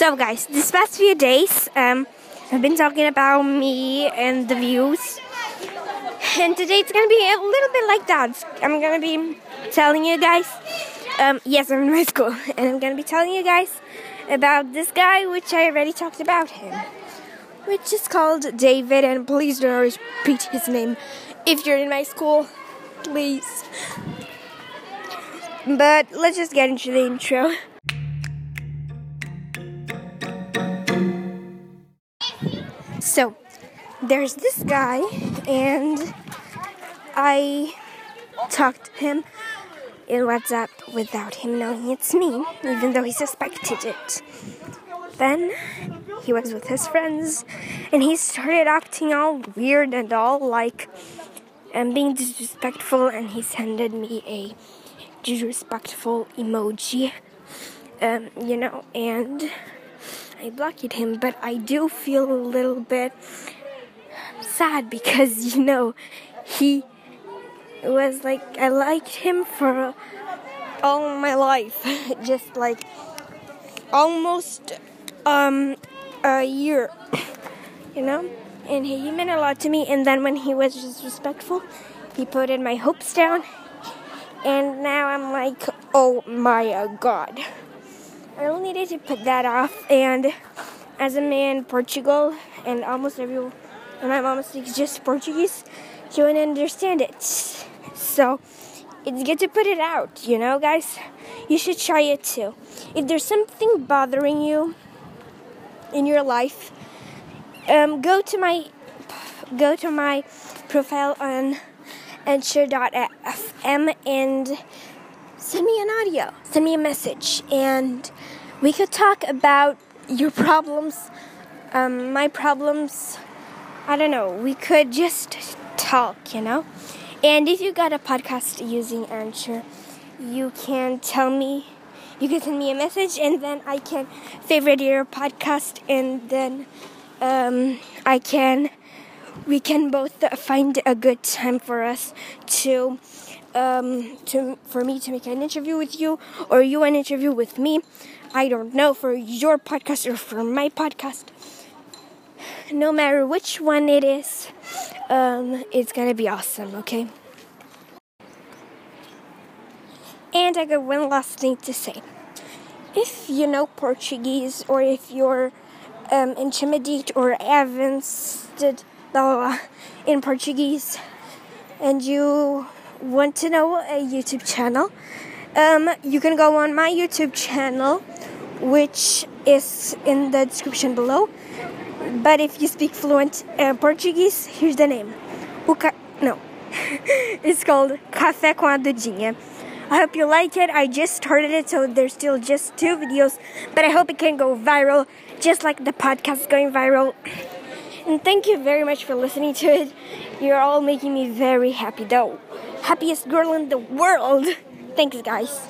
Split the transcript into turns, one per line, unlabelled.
So, guys, this past few days, um, I've been talking about me and the views. And today it's gonna be a little bit like that. I'm gonna be telling you guys, um, yes, I'm in high school, and I'm gonna be telling you guys about this guy, which I already talked about him, which is called David. And please don't repeat his name if you're in my school, please. But let's just get into the intro. So, there's this guy, and I talked to him in WhatsApp without him knowing it's me, even though he suspected it. Then he was with his friends, and he started acting all weird and all like and being disrespectful, and he sent me a disrespectful emoji, um, you know, and I blocked him, but I do feel a little bit sad because you know he was like I liked him for all my life, just like almost um a year, you know, and he, meant a lot to me. And then when he was disrespectful, he put in my hopes down, and now I'm like, oh my god. I only needed to put that off. And as a man, Portugal, and almost everyone, and my mom speaks just Portuguese, she wouldn't understand it. So it's good to put it out, you know, guys. You should try it too. If there's something bothering you in your life, um, go to my go to my profile on Anchor.fm and send me an audio, send me a message, and we could talk about your problems, um, my problems. I don't know. We could just talk, you know. And if you got a podcast using Anchor, you can tell me. You can send me a message, and then I can favorite your podcast, and then um, I can. We can both find a good time for us to um, to for me to make an interview with you or you an interview with me. I don't know for your podcast or for my podcast. No matter which one it is, um, it's gonna be awesome. Okay. And I got one last thing to say. If you know Portuguese or if you're um, intimidated or advanced in Portuguese and you want to know a YouTube channel, um, you can go on my YouTube channel, which is in the description below. But if you speak fluent uh, Portuguese, here's the name. No, it's called Café com a Dudinha. I hope you like it. I just started it, so there's still just two videos, but I hope it can go viral, just like the podcast going viral. And thank you very much for listening to it. You're all making me very happy, though happiest girl in the world. Thanks, guys.